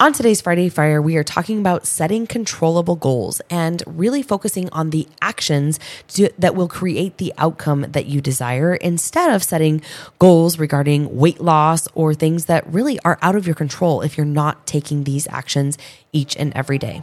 On today's Friday Fire, we are talking about setting controllable goals and really focusing on the actions to, that will create the outcome that you desire instead of setting goals regarding weight loss or things that really are out of your control if you're not taking these actions each and every day.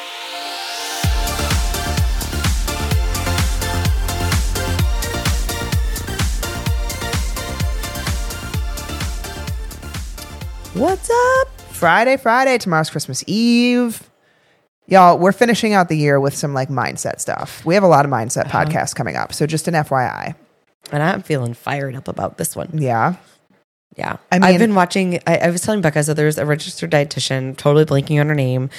What's up? Friday, Friday. Tomorrow's Christmas Eve. Y'all, we're finishing out the year with some like mindset stuff. We have a lot of mindset Uh-huh. podcasts coming up. So just an FYI. And I'm feeling fired up about this one. Yeah. Yeah. I mean- have been watching, I, I was telling Becca, so there's a registered dietitian, totally blanking on her name.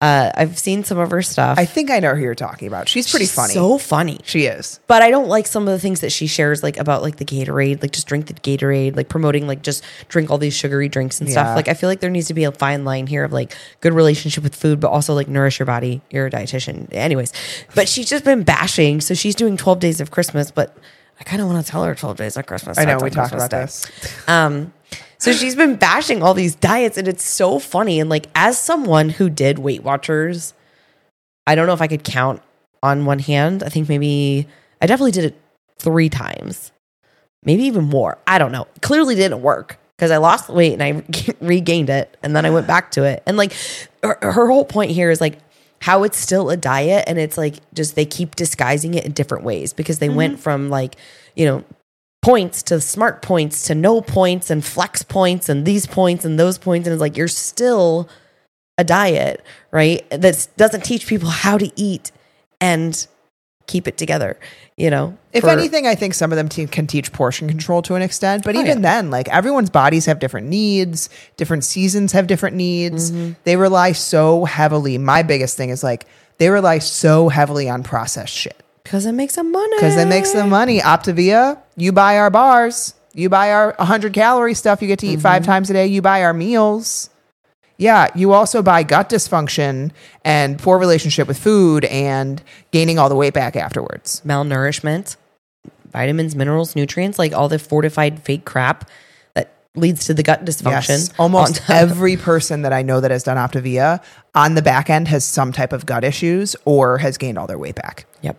Uh, I've seen some of her stuff. I think I know who you're talking about. She's pretty She's funny. So funny. she is. But I don't like some of the things that she shares, like about like the Gatorade, like just drink the Gatorade, like promoting like just drink all these sugary drinks and Yeah. stuff. Like I feel like there needs to be a fine line here of like good relationship with food, but also like nourish your body. You're a dietitian, anyways. But she's just been bashing, so she's doing 12 days of Christmas, but I kind of want to tell her 12 days of Christmas. I know we talked about Day. this. Um, so she's been bashing all these diets, and it's so funny. And like, as someone who did Weight Watchers, I don't know if I could count on one hand. I think maybe I definitely did it three times, maybe even more. I don't know. Clearly didn't work because I lost the weight and I regained it, and then I went back to it. And like, her, her whole point here is like how it's still a diet, and it's like just they keep disguising it in different ways because they went mm-hmm. from like you know points to smart points to no points and flex points and these points and those points and it's like you're still a diet right that doesn't teach people how to eat and keep it together you know If for- anything, I think some of them te- can teach portion control to an extent. But Oh, even yeah. then, like everyone's bodies have different needs, different seasons have different needs. Mm-hmm. They rely so heavily. My biggest thing is like they rely so heavily on processed shit. Because it makes them money because it makes them money. Optavia, you buy our bars, you buy our 100 calorie stuff, you get to eat five mm-hmm. times a day, you buy our meals. Yeah, you also buy gut dysfunction and poor relationship with food and gaining all the weight back afterwards. malnourishment vitamins minerals nutrients like all the fortified fake crap that leads to the gut dysfunction Yes, almost every person that I know that has done Optavia on the back end has some type of gut issues or has gained all their weight back. yep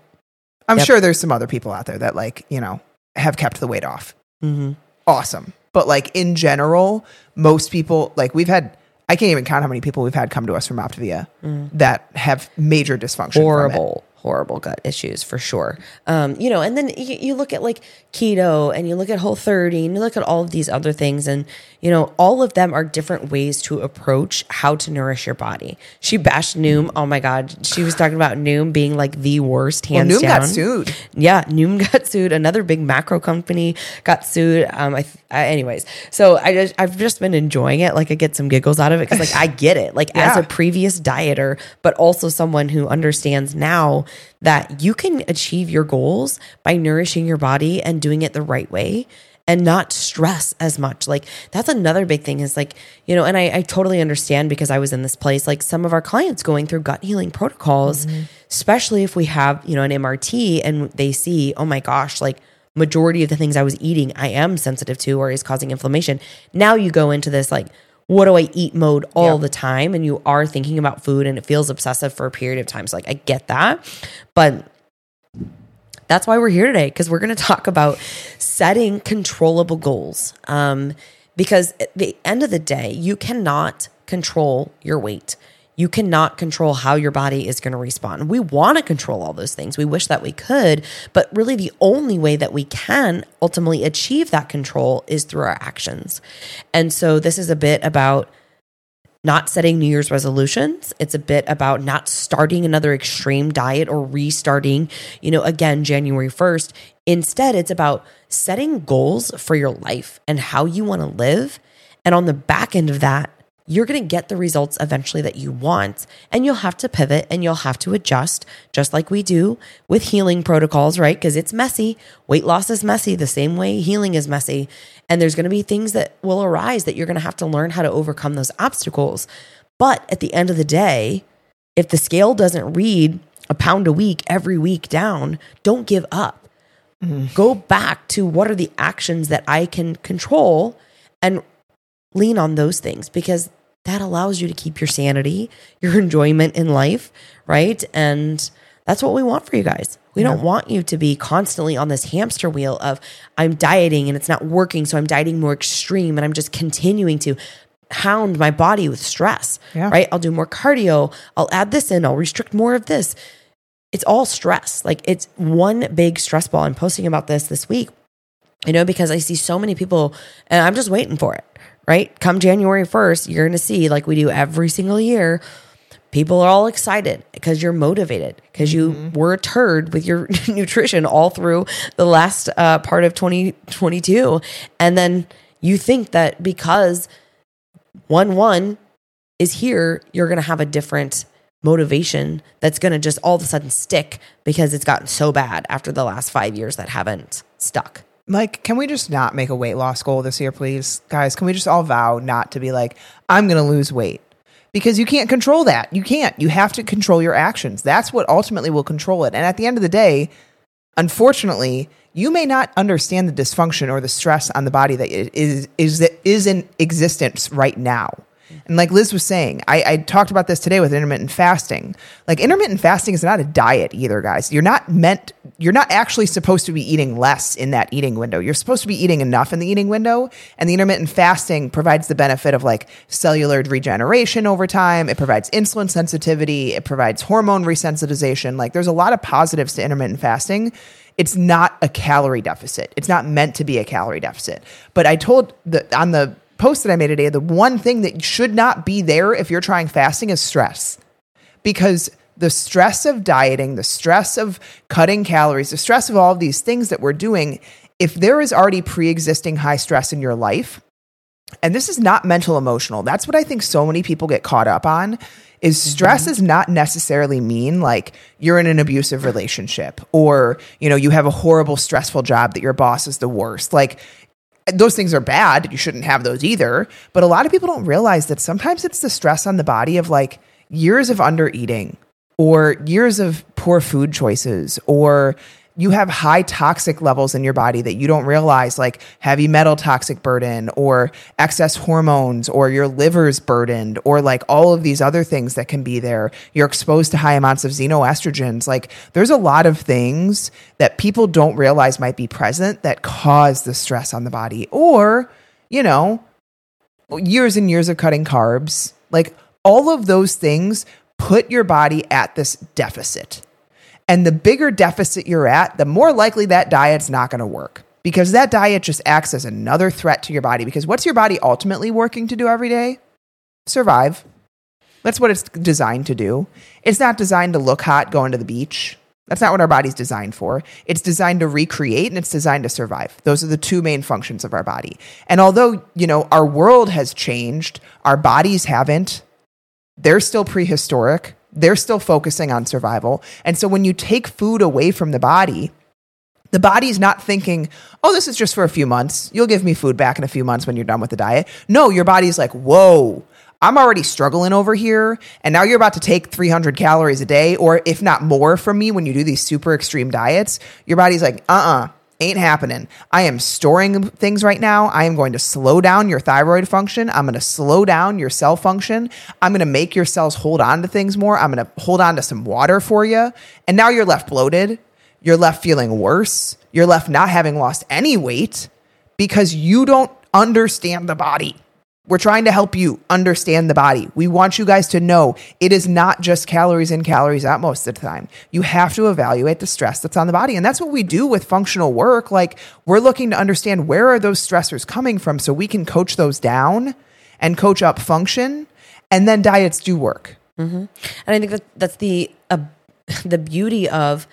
I'm Yep. sure there's some other people out there that like, you know, have kept the weight off. hmm awesome. But like in general, most people like we've had I can't even count how many people we've had come to us from Optavia that have major dysfunction. horrible horrible gut issues for sure um you know and then you, you look at like keto and you look at whole 30 and you look at all of these other things and you know all of them are different ways to approach how to nourish your body she bashed noom oh my god she was talking about noom being like the worst Well, hands Noom down got sued. yeah, Noom got sued. Another big macro company got sued. Um, I, I anyways, so I just I've just been enjoying it. Like I get some giggles out of it because like I get it. Like as a previous dieter, but also someone who understands now that you can achieve your goals by nourishing your body and doing it the right way and not stress as much. Like that's another big thing is like, you know, and I, I totally understand because I was in this place, like some of our clients going through gut healing protocols, mm-hmm. especially if we have, you know, an MRT and they see, oh my gosh, like majority of the things I was eating, I am sensitive to or is causing inflammation. Now you go into this like, what do I eat mode all the time? And you are thinking about food and it feels obsessive for a period of time. So like I get that. But that's why we're here today because we're going to talk about setting controllable goals. Um, because at the end of the day, you cannot control your weight. You cannot control how your body is going to respond. We want to control all those things. We wish that we could, but really the only way that we can ultimately achieve that control is through our actions. And so this is a bit about not setting New Year's resolutions. It's a bit about not starting another extreme diet or restarting, you know, again, January 1st. Instead, it's about setting goals for your life and how you want to live. And on the back end of that, you're going to get the results eventually that you want. And you'll have to pivot and you'll have to adjust, just like we do with healing protocols, right? Because it's messy. Weight loss is messy the same way healing is messy. And there's going to be things that will arise that you're going to have to learn how to overcome those obstacles. But at the end of the day, if the scale doesn't read a pound a week every week down, don't give up. Mm. Go back to what are the actions that I can control and lean on those things because that allows you to keep your sanity, your enjoyment in life, right? And that's what we want for you guys. We don't want you to be constantly on this hamster wheel of I'm dieting and it's not working, so I'm dieting more extreme and I'm just continuing to hound my body with stress, Yeah. right? I'll do more cardio, I'll add this in, I'll restrict more of this. It's all stress. Like it's one big stress ball. I'm posting about this this week you know, because I see so many people and I'm just waiting for it, right? Come January 1st, you're going to see, like we do every single year, people are all excited because you're motivated, because you were a turd with your nutrition all through the last uh, part of 2022. And then you think that because 1 1 is here, you're going to have a different motivation that's going to just all of a sudden stick because it's gotten so bad after the last five years that haven't stuck. Like, can we just not make a weight loss goal this year, please? Guys, can we just all vow not to be like, I'm going to lose weight? Because you can't control that. You can't. You have to control your actions. That's what ultimately will control it. And at the end of the day, unfortunately, you may not understand the dysfunction or the stress on the body that is is that is in existence right now. And like Liz was saying, I, I talked about this today with intermittent fasting. Like intermittent fasting is not a diet either, guys. You're not meant, you're not actually supposed to be eating less in that eating window. You're supposed to be eating enough in the eating window. And the intermittent fasting provides the benefit of like cellular regeneration over time. It provides insulin sensitivity. It provides hormone resensitization. Like there's a lot of positives to intermittent fasting it's not a calorie deficit. It's not meant to be a calorie deficit. But I told the on the post that I made today, the one thing that should not be there if you're trying fasting is stress. Because the stress of dieting, the stress of cutting calories, the stress of all of these things that we're doing, if there is already pre-existing high stress in your life, and this is not mental emotional. That's what I think so many people get caught up on is mm-hmm. stress does not necessarily mean like you're in an abusive relationship or you know you have a horrible stressful job that your boss is the worst. Like those things are bad. You shouldn't have those either. But a lot of people don't realize that sometimes it's the stress on the body of like years of under eating or years of poor food choices or you have high toxic levels in your body that you don't realize, like heavy metal toxic burden or excess hormones, or your liver's burdened, or like all of these other things that can be there. You're exposed to high amounts of xenoestrogens. Like there's a lot of things that people don't realize might be present that cause the stress on the body. Or, you know, years and years of cutting carbs, like all of those things put your body at this deficit. And the bigger deficit you're at, the more likely that diet's not going to work because that diet just acts as another threat to your body. Because what's your body ultimately working to do every day? Survive. That's what it's designed to do. It's not designed to look hot going to the beach. That's not what our body's designed for. It's designed to recreate and it's designed to survive. Those are the two main functions of our body. And although, you know, our world has changed, our bodies haven't. They're still prehistoric. They're still focusing on survival. And so when you take food away from the body, the body's not thinking, oh, this is just for a few months. You'll give me food back in a few months when you're done with the diet. No, your body's like, whoa, I'm already struggling over here. And now you're about to take 300 calories a day, or if not more from me when you do these super extreme diets. Your body's like, uh uh ain't happening. I am storing things right now. I am going to slow down your thyroid function. I'm going to slow down your cell function. I'm going to make your cells hold on to things more. I'm going to hold on to some water for you. And now you're left bloated. You're left feeling worse. You're left not having lost any weight because you don't understand the body. We're trying to help you understand the body. We want you guys to know it is not just calories in, calories out most of the time. You have to evaluate the stress that's on the body. And that's what we do with functional work. Like we're looking to understand where are those stressors coming from so we can coach those down and coach up function. And then diets do work. And I think that that's the uh, the beauty of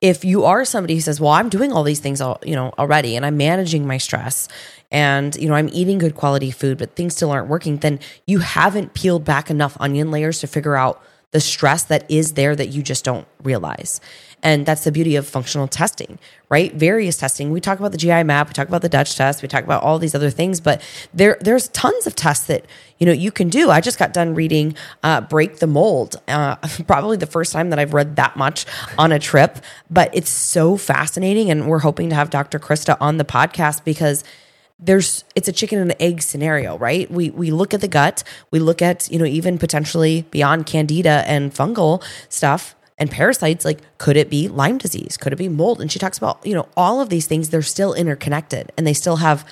if you are somebody who says, "Well, I'm doing all these things, all, you know, already, and I'm managing my stress, and you know, I'm eating good quality food, but things still aren't working," then you haven't peeled back enough onion layers to figure out the stress that is there that you just don't realize. And that's the beauty of functional testing, right? Various testing. We talk about the GI map, we talk about the Dutch test, we talk about all these other things, but there there's tons of tests that you know you can do. I just got done reading uh, Break the Mold, uh, probably the first time that I've read that much on a trip, but it's so fascinating, and we're hoping to have Dr. Crista on the podcast because there's it's a chicken and egg scenario, right? We we look at the gut, we look at, you know, even potentially beyond candida and fungal stuff and parasites, like could it be Lyme disease? Could it be mold? And she talks about, you know, all of these things, they're still interconnected and they still have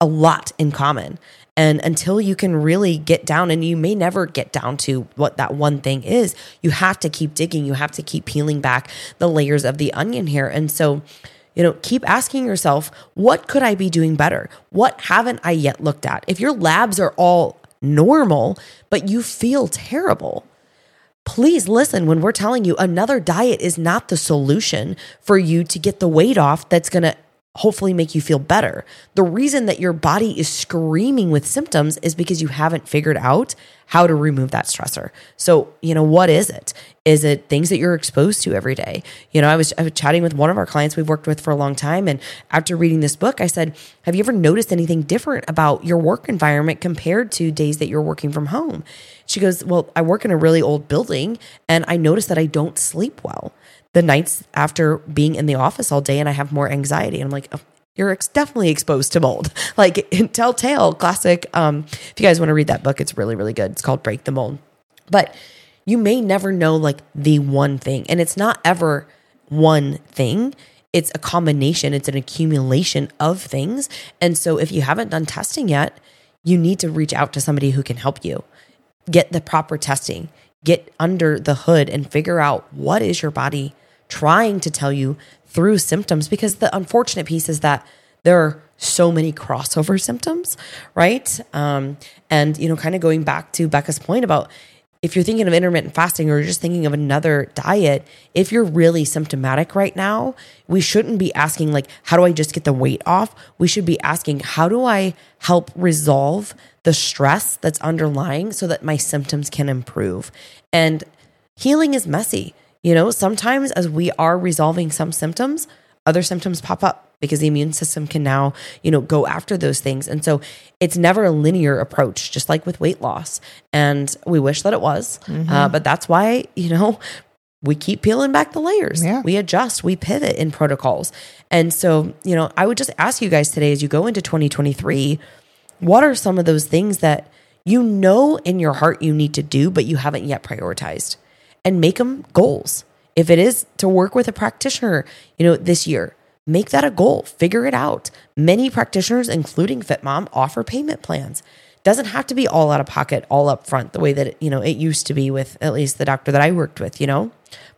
a lot in common. And until you can really get down, and you may never get down to what that one thing is, you have to keep digging. You have to keep peeling back the layers of the onion here. And so, you know, keep asking yourself, what could I be doing better? What haven't I yet looked at? If your labs are all normal, but you feel terrible, please listen when we're telling you another diet is not the solution for you to get the weight off that's going to hopefully make you feel better. The reason that your body is screaming with symptoms is because you haven't figured out how to remove that stressor. So, you know, what is it? Is it things that you're exposed to every day? You know, I was, I was chatting with one of our clients we've worked with for a long time. And after reading this book, I said, Have you ever noticed anything different about your work environment compared to days that you're working from home? She goes, Well, I work in a really old building and I notice that I don't sleep well the nights after being in the office all day and I have more anxiety. And I'm like, oh, you're ex- definitely exposed to mold. Like Telltale, classic. Um, if you guys want to read that book, it's really, really good. It's called Break the Mold. But you may never know like the one thing. And it's not ever one thing. It's a combination, it's an accumulation of things. And so if you haven't done testing yet, you need to reach out to somebody who can help you get the proper testing, get under the hood and figure out what is your body trying to tell you through symptoms because the unfortunate piece is that there are so many crossover symptoms, right? Um, and, you know, kind of going back to Becca's point about if you're thinking of intermittent fasting or you're just thinking of another diet, if you're really symptomatic right now, we shouldn't be asking, like, how do I just get the weight off? We should be asking, how do I help resolve the stress that's underlying so that my symptoms can improve? And healing is messy. You know, sometimes as we are resolving some symptoms, other symptoms pop up because the immune system can now, you know, go after those things. And so it's never a linear approach, just like with weight loss. And we wish that it was. Mm-hmm. Uh, but that's why, you know, we keep peeling back the layers. Yeah. We adjust, we pivot in protocols. And so, you know, I would just ask you guys today as you go into 2023, what are some of those things that you know in your heart you need to do, but you haven't yet prioritized? and make them goals. If it is to work with a practitioner, you know, this year, make that a goal, figure it out. Many practitioners, including FitMom, offer payment plans. Doesn't have to be all out of pocket, all up front, the way that, you know, it used to be with at least the doctor that I worked with, you know.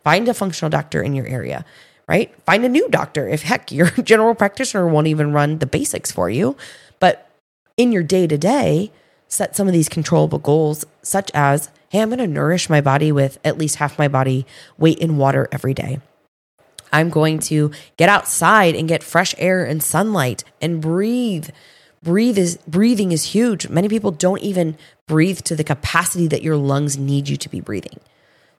Find a functional doctor in your area, right? Find a new doctor. If heck, your general practitioner won't even run the basics for you. But in your day to day, set some of these controllable goals, such as hey, I'm going to nourish my body with at least half my body weight in water every day. I'm going to get outside and get fresh air and sunlight and breathe. Breathe is breathing is huge. Many people don't even breathe to the capacity that your lungs need you to be breathing.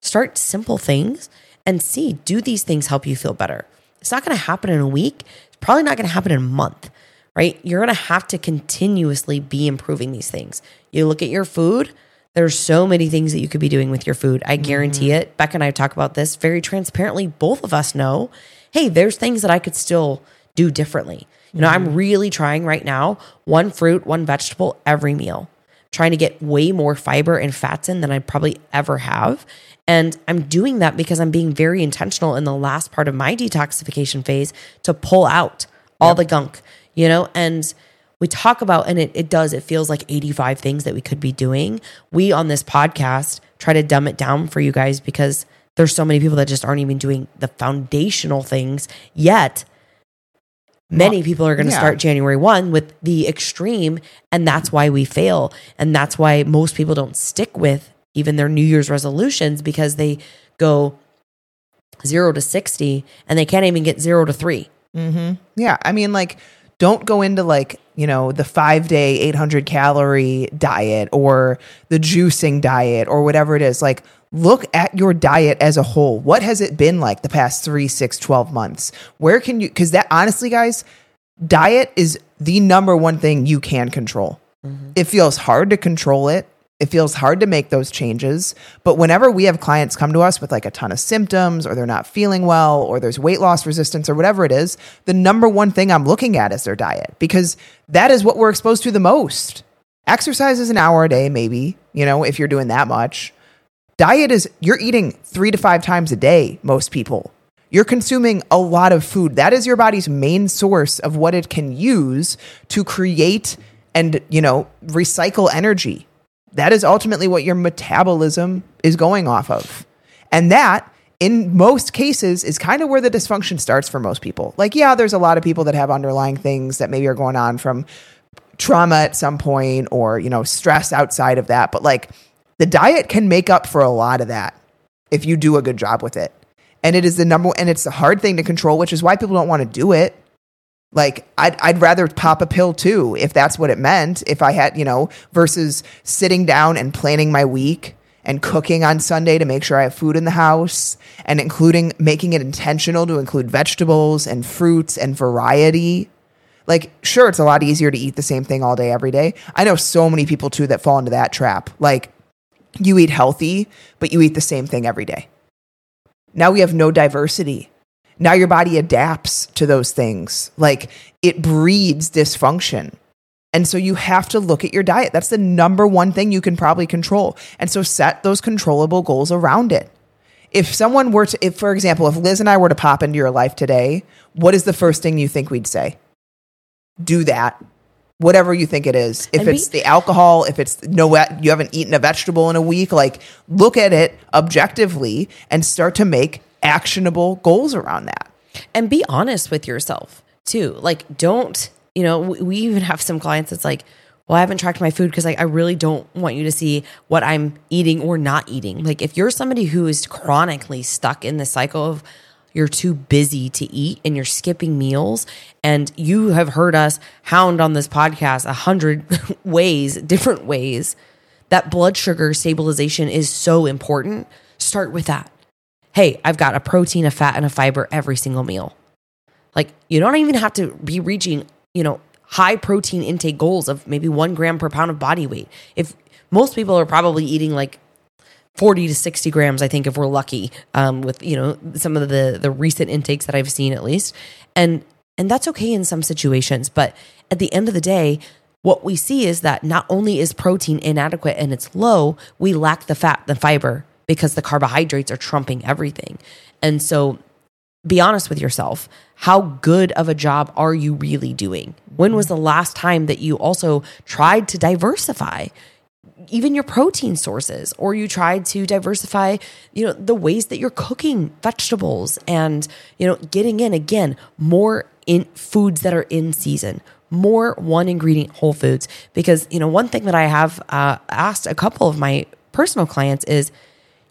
Start simple things and see do these things help you feel better? It's not going to happen in a week. It's probably not going to happen in a month, right? You're going to have to continuously be improving these things. You look at your food, there's so many things that you could be doing with your food. I guarantee mm-hmm. it. Becca and I talk about this very transparently. Both of us know, hey, there's things that I could still do differently. You know, mm-hmm. I'm really trying right now one fruit, one vegetable every meal, trying to get way more fiber and fats in than I probably ever have. And I'm doing that because I'm being very intentional in the last part of my detoxification phase to pull out all yep. the gunk, you know, and we talk about, and it, it does, it feels like 85 things that we could be doing. We on this podcast try to dumb it down for you guys because there's so many people that just aren't even doing the foundational things yet. Many people are going to yeah. start January 1 with the extreme, and that's why we fail. And that's why most people don't stick with even their New Year's resolutions because they go, zero to 60 and they can't even get zero to three. Mm-hmm. Yeah. I mean, like, don't go into like, you know, the five day, 800 calorie diet or the juicing diet or whatever it is. Like, look at your diet as a whole. What has it been like the past three, six, 12 months? Where can you, because that honestly, guys, diet is the number one thing you can control. Mm-hmm. It feels hard to control it. It feels hard to make those changes. But whenever we have clients come to us with like a ton of symptoms or they're not feeling well or there's weight loss resistance or whatever it is, the number one thing I'm looking at is their diet because that is what we're exposed to the most. Exercise is an hour a day, maybe, you know, if you're doing that much. Diet is you're eating three to five times a day, most people. You're consuming a lot of food. That is your body's main source of what it can use to create and, you know, recycle energy. That is ultimately what your metabolism is going off of. And that, in most cases, is kind of where the dysfunction starts for most people. Like, yeah, there's a lot of people that have underlying things that maybe are going on from trauma at some point or, you know, stress outside of that. But like, the diet can make up for a lot of that if you do a good job with it. And it is the number and it's the hard thing to control, which is why people don't want to do it. Like I'd I'd rather pop a pill too if that's what it meant. If I had, you know, versus sitting down and planning my week and cooking on Sunday to make sure I have food in the house and including making it intentional to include vegetables and fruits and variety. Like, sure, it's a lot easier to eat the same thing all day, every day. I know so many people too that fall into that trap. Like, you eat healthy, but you eat the same thing every day. Now we have no diversity. Now your body adapts to those things. Like, it breeds dysfunction. And so you have to look at your diet. That's the number one thing you can probably control. And so set those controllable goals around it. If someone were to, if, for example, if Liz and I were to pop into your life today, what is the first thing you think we'd say? do that whatever you think it is if And it's the alcohol if it's no you haven't eaten a vegetable in a week like look at it objectively and start to make actionable goals around that and be honest with yourself too. Like, don't, you know, we, even have some clients that's like, well, I haven't tracked my food because like I really don't want you to see what I'm eating or not eating. Like, if you're somebody who is chronically stuck in the cycle of you're too busy to eat and you're skipping meals, and you have heard us hound on this podcast a hundred ways, different ways, that blood sugar stabilization is so important. Start with that. Hey, I've got a protein, a fat, and a fiber every single meal. Like you don't even have to be reaching, you know, high protein intake goals of maybe one gram per pound of body weight. If most people are probably eating like 40 to 60 grams, I think, if we're lucky, um, with, you know, some of the the recent intakes that I've seen at least. And and that's okay in some situations. But at the end of the day, what we see is that not only is protein inadequate and it's low, we lack the fat, the fiber, because the carbohydrates are trumping everything. And so be honest with yourself. How good of a job are you really doing? When was the last time that you also tried to diversify even your protein sources or you tried to diversify, you know, the ways that you're cooking vegetables and, you know, getting in again more in foods that are in season, more one ingredient whole foods because, you know, one thing that I have uh, asked a couple of my personal clients is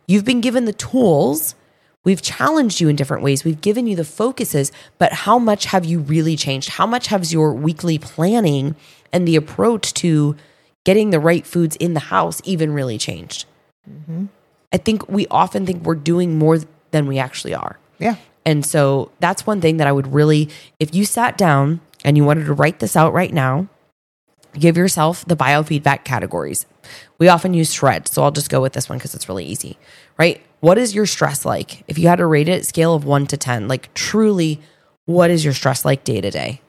you've been given the tools We've challenged you in different ways. We've given you the focuses, but how much have you really changed? How much has your weekly planning and the approach to getting the right foods in the house even really changed? Mm-hmm. I think we often think we're doing more than we actually are. yeah And so that's one thing that I would really, if you sat down and you wanted to write this out right now, give yourself the biofeedback categories. We often use SHRED, so I'll just go with this one because it's really easy, right? What is your stress like? If you had to rate it, scale of one to 10, like truly, what is your stress like day to day?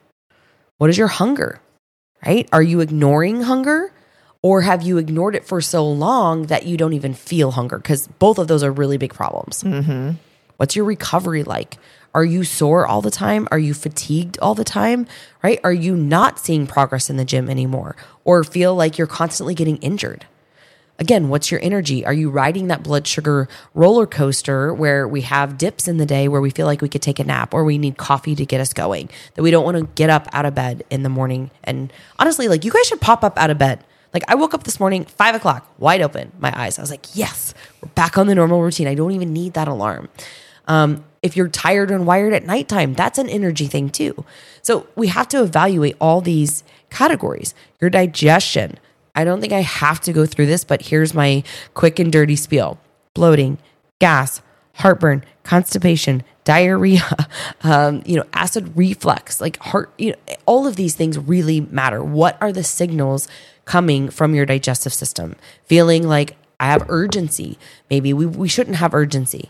What is your hunger, right? Are you ignoring hunger? Or have you ignored it for so long that you don't even feel hunger? Because both of those are really big problems. Mm-hmm. What's your recovery like? Are you sore all the time? Are you fatigued all the time? Right? Are you not seeing progress in the gym anymore or feel like you're constantly getting injured? Again, what's your energy? Are you riding that blood sugar roller coaster where we have dips in the day where we feel like we could take a nap or we need coffee to get us going? That we don't want to get up out of bed in the morning. And honestly, like you guys should pop up out of bed. Like I woke up this morning, five o'clock, wide open, my eyes. I was like, yes, we're back on the normal routine. I don't even need that alarm. Um, if you're tired and wired at nighttime, that's an energy thing too. So we have to evaluate all these categories. Your digestion. I don't think I have to go through this, but here's my quick and dirty spiel bloating, gas, heartburn, constipation, diarrhea, um, you know, acid reflux, like heart, you know, all of these things really matter. What are the signals coming from your digestive system? Feeling like I have urgency. Maybe we, we shouldn't have urgency.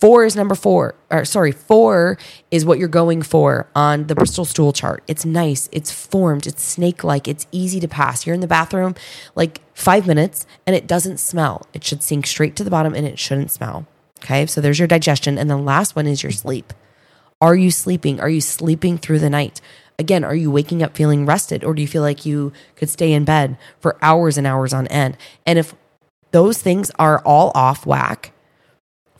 Four is number four, or sorry, four is what you're going for on the Bristol stool chart. It's nice, it's formed, it's snake like, it's easy to pass. You're in the bathroom like five minutes and it doesn't smell. It should sink straight to the bottom and it shouldn't smell. Okay, so there's your digestion. And the last one is your sleep. Are you sleeping? Are you sleeping through the night? Again, are you waking up feeling rested or do you feel like you could stay in bed for hours and hours on end? And if those things are all off whack,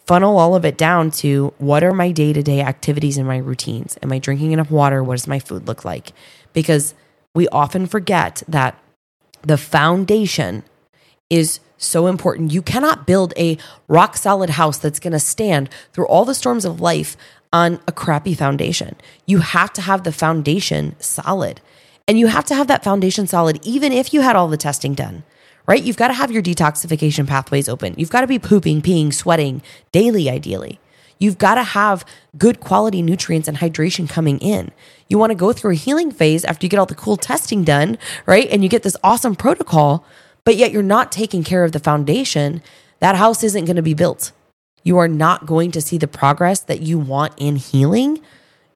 funnel all of it down to what are my day to day activities and my routines? Am I drinking enough water? What does my food look like? Because we often forget that the foundation is so important. You cannot build a rock solid house that's going to stand through all the storms of life on a crappy foundation. You have to have the foundation solid. And you have to have that foundation solid even if you had all the testing done right? You've got to have your detoxification pathways open. You've got to be pooping, peeing, sweating daily, ideally. You've got to have good quality nutrients and hydration coming in. You want to go through a healing phase after you get all the cool testing done, right? And you get this awesome protocol, but yet you're not taking care of the foundation. That house isn't going to be built. You are not going to see the progress that you want in healing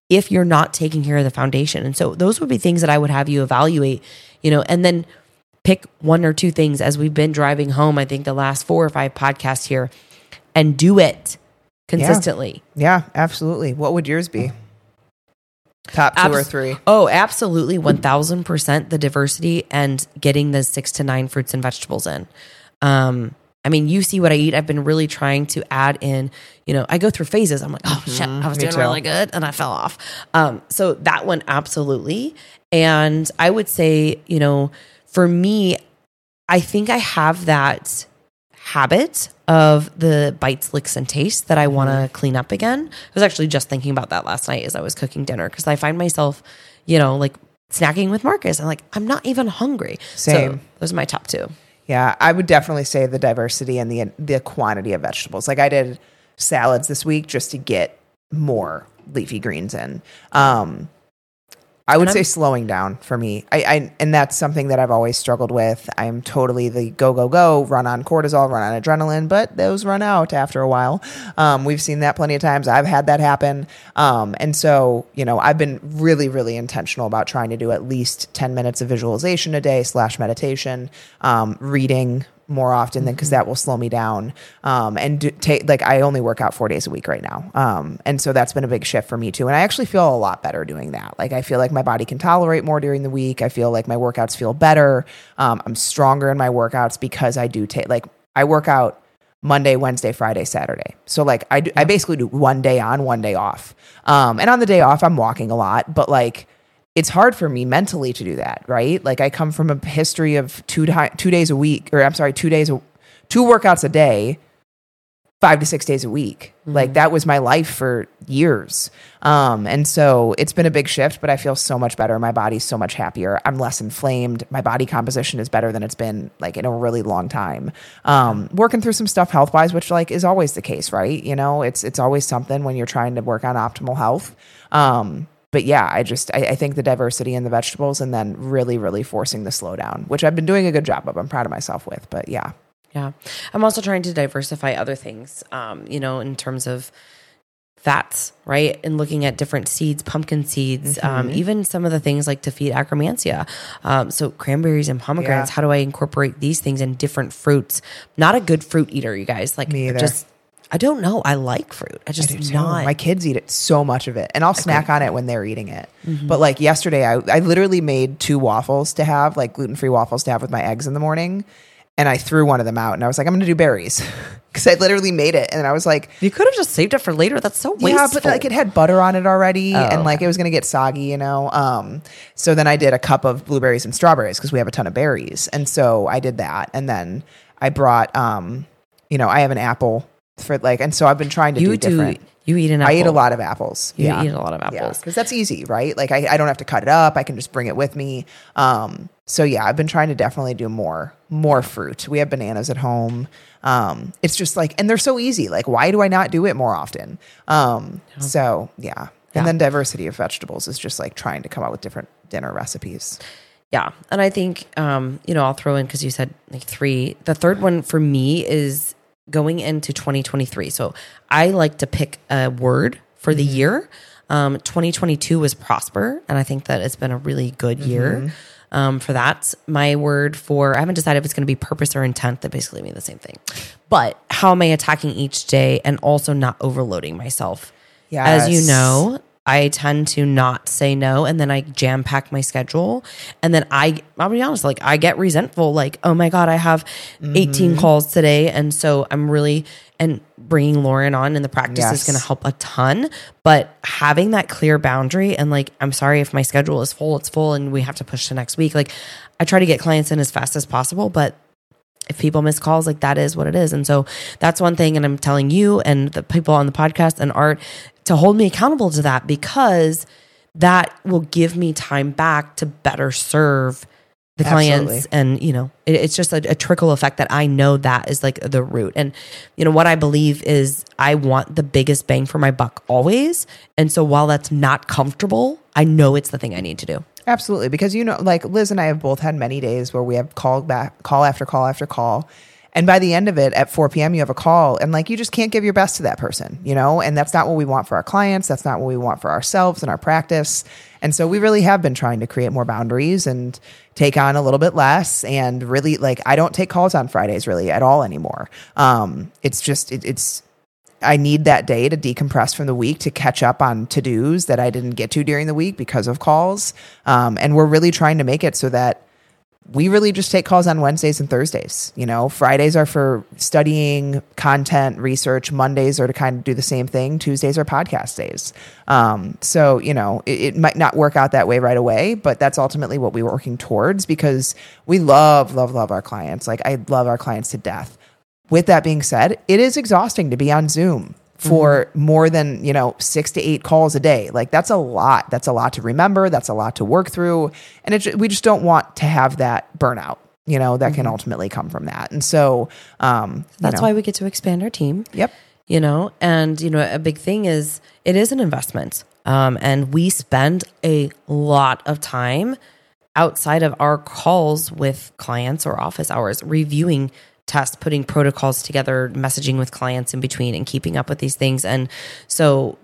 if you're not taking care of the foundation. And so those would be things that I would have you evaluate, you know, and then pick one or two things as we've been driving home, I think the last four or five podcasts here, and do it consistently. Yeah, absolutely. What would yours be? Top two Abs- or three? Oh, absolutely. 1000% the diversity and getting the six to nine fruits and vegetables in. Um, I mean, you see what I eat. I've been really trying to add in, you know, I go through phases. I'm like, oh shit, I was doing too. really good and I fell off. Um, so that one, absolutely. And I would say, you know, for me, I think I have that habit of the bites, licks, and tastes that I want to mm-hmm. clean up again. I was actually just thinking about that last night as I was cooking dinner because I find myself, you know, like snacking with Marcus. I'm like, I'm not even hungry. Same. So those are my top two. Yeah, I would definitely say the diversity and the the quantity of vegetables. Like I did salads this week just to get more leafy greens in. Um, I would say slowing down for me. I, I and that's something that I've always struggled with. I'm totally the go go go, run on cortisol, run on adrenaline, but those run out after a while. Um, we've seen that plenty of times. I've had that happen, um, and so you know I've been really really intentional about trying to do at least ten minutes of visualization a day slash meditation, um, reading more often than because that will slow me down. Um, and take like I only work out four days a week right now, um, and so that's been a big shift for me too. And I actually feel a lot better doing that. Like I feel like my body can tolerate more during the week. I feel like my workouts feel better. Um, I'm stronger in my workouts because I do take like I work out Monday, Wednesday, Friday, Saturday. So like I do, I basically do one day on, one day off. Um, and on the day off, I'm walking a lot, but like it's hard for me mentally to do that, right? Like I come from a history of two two days a week, or I'm sorry, two days, two workouts a day, five to six days a week. Mm-hmm. Like that was my life for years. Um, and so it's been a big shift, but I feel so much better. My body's so much happier. I'm less inflamed. My body composition is better than it's been like in a really long time. Um, working through some stuff health wise, which like is always the case, right? You know, it's it's always something when you're trying to work on optimal health. Um, but yeah, I just I, I, think the diversity in the vegetables and then really, really forcing the slowdown, which I've been doing a good job of. I'm proud of myself with. But yeah. Yeah. I'm also trying to diversify other things, um, you know, in terms of fats, right? And looking at different seeds, pumpkin seeds, um, mm-hmm. um, even some of the things like to feed akkermansia. Um, so cranberries and pomegranates, yeah. how do I incorporate these things in different fruits? Not a good fruit eater, you guys. Like just I don't know. I like fruit. I just I not. My kids eat it so much of it, and I'll snack on it when they're eating it. Mm-hmm. But like yesterday, I I literally made two waffles to have, like gluten free waffles to have with my eggs in the morning, and I threw one of them out, and I was like, I'm going to do berries because I literally made it, and I was like, you could have just saved it for later. That's so wasteful. Yeah, but like it had butter on it already, oh, and like okay. it was going to get soggy, you know. Um, so then I did a cup of blueberries and strawberries because we have a ton of berries, and so I did that, and then I brought um, you know, I have an apple for like, and so I've been trying to You do do. different. You eat an apple. I eat a lot of apples. You yeah. eat a lot of apples. because that's easy, right? Like I, I don't have to cut it up. I can just bring it with me. Um, so yeah, I've been trying to definitely do more, more fruit. We have bananas at home. Um, it's just like, and they're so easy. Like, why do I not do it more often? Um, so yeah. Yeah. And then diversity of vegetables is just like trying to come up with different dinner recipes. Yeah. And I think, um, you know, I'll throw in because you said like three. The third one for me is going into 2023. So I like to pick a word for the year. Um, 2022 was prosper. And I think that it's been a really good year um, for that. My word for, I haven't decided if it's going to be purpose or intent. That basically mean the same thing. But how am I attacking each day and also not overloading myself? Yeah, as you know, I tend to not say no and then I jam pack my schedule. And then I, I'll be honest, like I get resentful, like, oh my God, I have 18 mm-hmm. calls today. And so I'm really, and bringing Lauren on in the practice is going to help a ton. But having that clear boundary and like, I'm sorry if my schedule is full, it's full and we have to push to next week. Like, I try to get clients in as fast as possible, but if people miss calls, like that is what it is. And so that's one thing. And I'm telling you and the people on the podcast and art to hold me accountable to that because that will give me time back to better serve the clients. Absolutely. And, you know, it, it's just a, a trickle effect that I know that is like the root. And, you know, what I believe is I want the biggest bang for my buck always. And so while that's not comfortable, I know it's the thing I need to do. Absolutely, because you know, like Liz and I have both had many days where we have call back, call after call after call, and by the end of it, at 4 p.m., you have a call, and like you just can't give your best to that person, you know, and that's not what we want for our clients. That's not what we want for ourselves and our practice. And so we really have been trying to create more boundaries and take on a little bit less, and really like I don't take calls on Fridays really at all anymore. Um, it's just it, it's I need that day to decompress from the week to catch up on to dos that I didn't get to during the week because of calls. Um, and we're really trying to make it so that we really just take calls on Wednesdays and Thursdays. You know, Fridays are for studying content, research. Mondays are to kind of do the same thing. Tuesdays are podcast days. Um, so, you know, it, it might not work out that way right away, but that's ultimately what we're working towards because we love, love, love our clients. Like, I love our clients to death with that being said, it is exhausting to be on Zoom for more than, you know, 6 to 8 calls a day. Like that's a lot. That's a lot to remember, that's a lot to work through, and it, we just don't want to have that burnout, you know, that can ultimately come from that. And so um you That's know, why we get to expand our team. Yep. you know and you know a big thing is it is an investment um, and we spend a lot of time outside of our calls with clients or office hours reviewing tests putting protocols together messaging with clients in between and keeping up with these things and so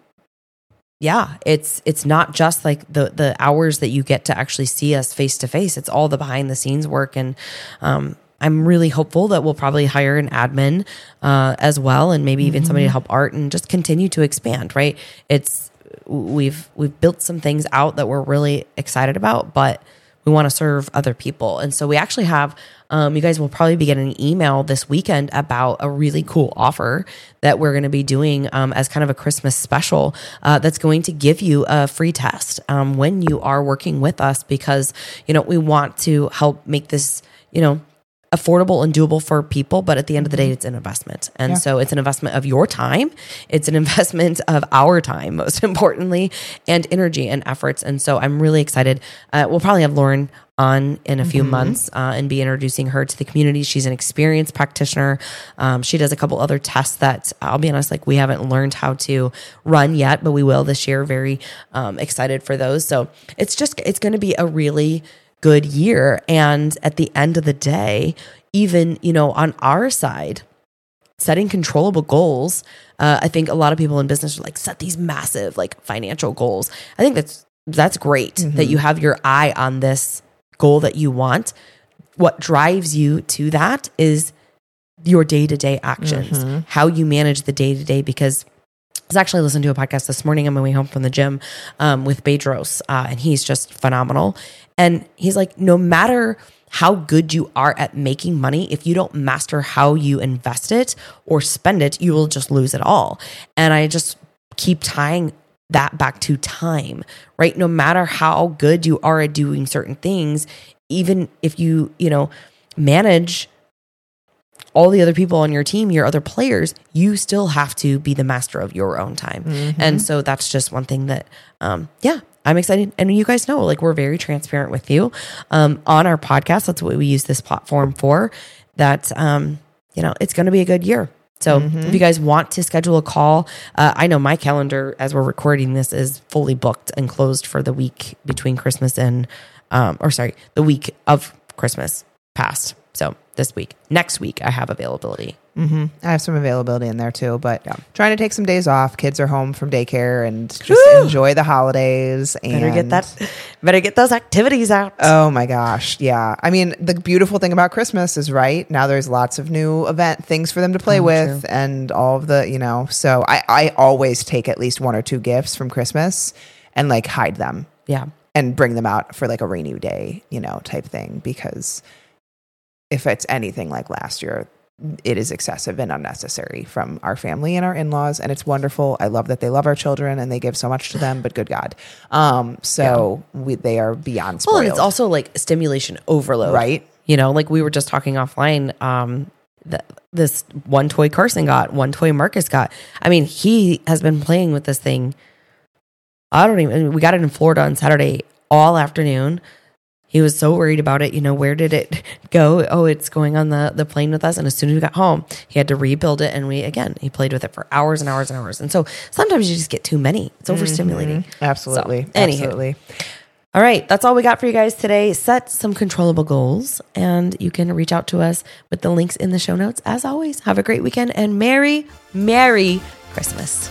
yeah it's it's not just like the the hours that you get to actually see us face to face it's all the behind the scenes work and um I'm really hopeful that we'll probably hire an admin uh, as well, and maybe even somebody to help art and just continue to expand. Right? It's we've we've built some things out that we're really excited about, but we want to serve other people, and so we actually have. Um, you guys will probably be getting an email this weekend about a really cool offer that we're going to be doing um, as kind of a Christmas special uh, that's going to give you a free test um, when you are working with us because you know we want to help make this you know affordable and doable for people but at the end of the day it's an investment. And Yeah. so it's an investment of your time. It's an investment of our time most importantly and energy and efforts. And so i'm really excited. Uh, we'll probably have lauren on in a few months uh, and be introducing her to the community. She's an experienced practitioner. Um, she does a couple other tests that i'll be honest like we haven't learned how to run yet but we will this year. Very um, excited for those. So it's just it's going to be a really good year. And at the end of the day, even, you know, on our side, setting controllable goals. Uh, I think a lot of people in business are like, set these massive, like financial goals. I think that's, that's great that you have your eye on this goal that you want. What drives you to that is your day to day actions, how you manage the day to day, because I was actually listening to a podcast this morning on my way home from the gym um, with Bedros, uh, and he's just phenomenal. And he's like, no matter how good you are at making money, if you don't master how you invest it or spend it, you will just lose it all. And I just keep tying that back to time, right? No matter how good you are at doing certain things, even if you, you know, manage all the other people on your team, your other players, you still have to be the master of your own time. And so that's just one thing that, um, yeah, I'm excited. And you guys know, like, we're very transparent with you um, on our podcast. That's what we use this platform for. That, um, you know, it's going to be a good year. So if you guys want to schedule a call, uh, I know my calendar as we're recording this is fully booked and closed for the week between Christmas and, um, or sorry, the week of Christmas past. So this week, next week, I have availability. Mm-hmm. I have some availability in there too, but trying to take some days off. Kids are home from daycare and just Woo! enjoy the holidays. And Better get that, better get those activities out. Oh my gosh. Yeah. I mean, the beautiful thing about Christmas is right now there's lots of new event things for them to play oh, with and all of the, you know, so I, I always take at least one or two gifts from Christmas and like hide them yeah. and bring them out for like a rainy day, you know, type thing. Because if it's anything like last year, it is excessive and unnecessary from our family and our in-laws and it's wonderful i love that they love our children and they give so much to them but good god um so we, they are beyond spoiled Well, and it's also like stimulation overload, Right. You know, like we were just talking offline. Um, this one toy Carson got, one toy Marcus got. I mean, he has been playing with this thing. I don't even. We got it in Florida on Saturday all afternoon. He was so worried about it. You know, where did it go? Oh, it's going on the the plane with us. And as soon as we got home, he had to rebuild it. And we again, he played with it for hours and hours and hours. And so sometimes you just get too many. It's mm-hmm. overstimulating. absolutely So, absolutely All right, that's all we got for you guys today. Set some controllable goals, and you can reach out to us with the links in the show notes. As always, have a great weekend and Merry, Merry Christmas.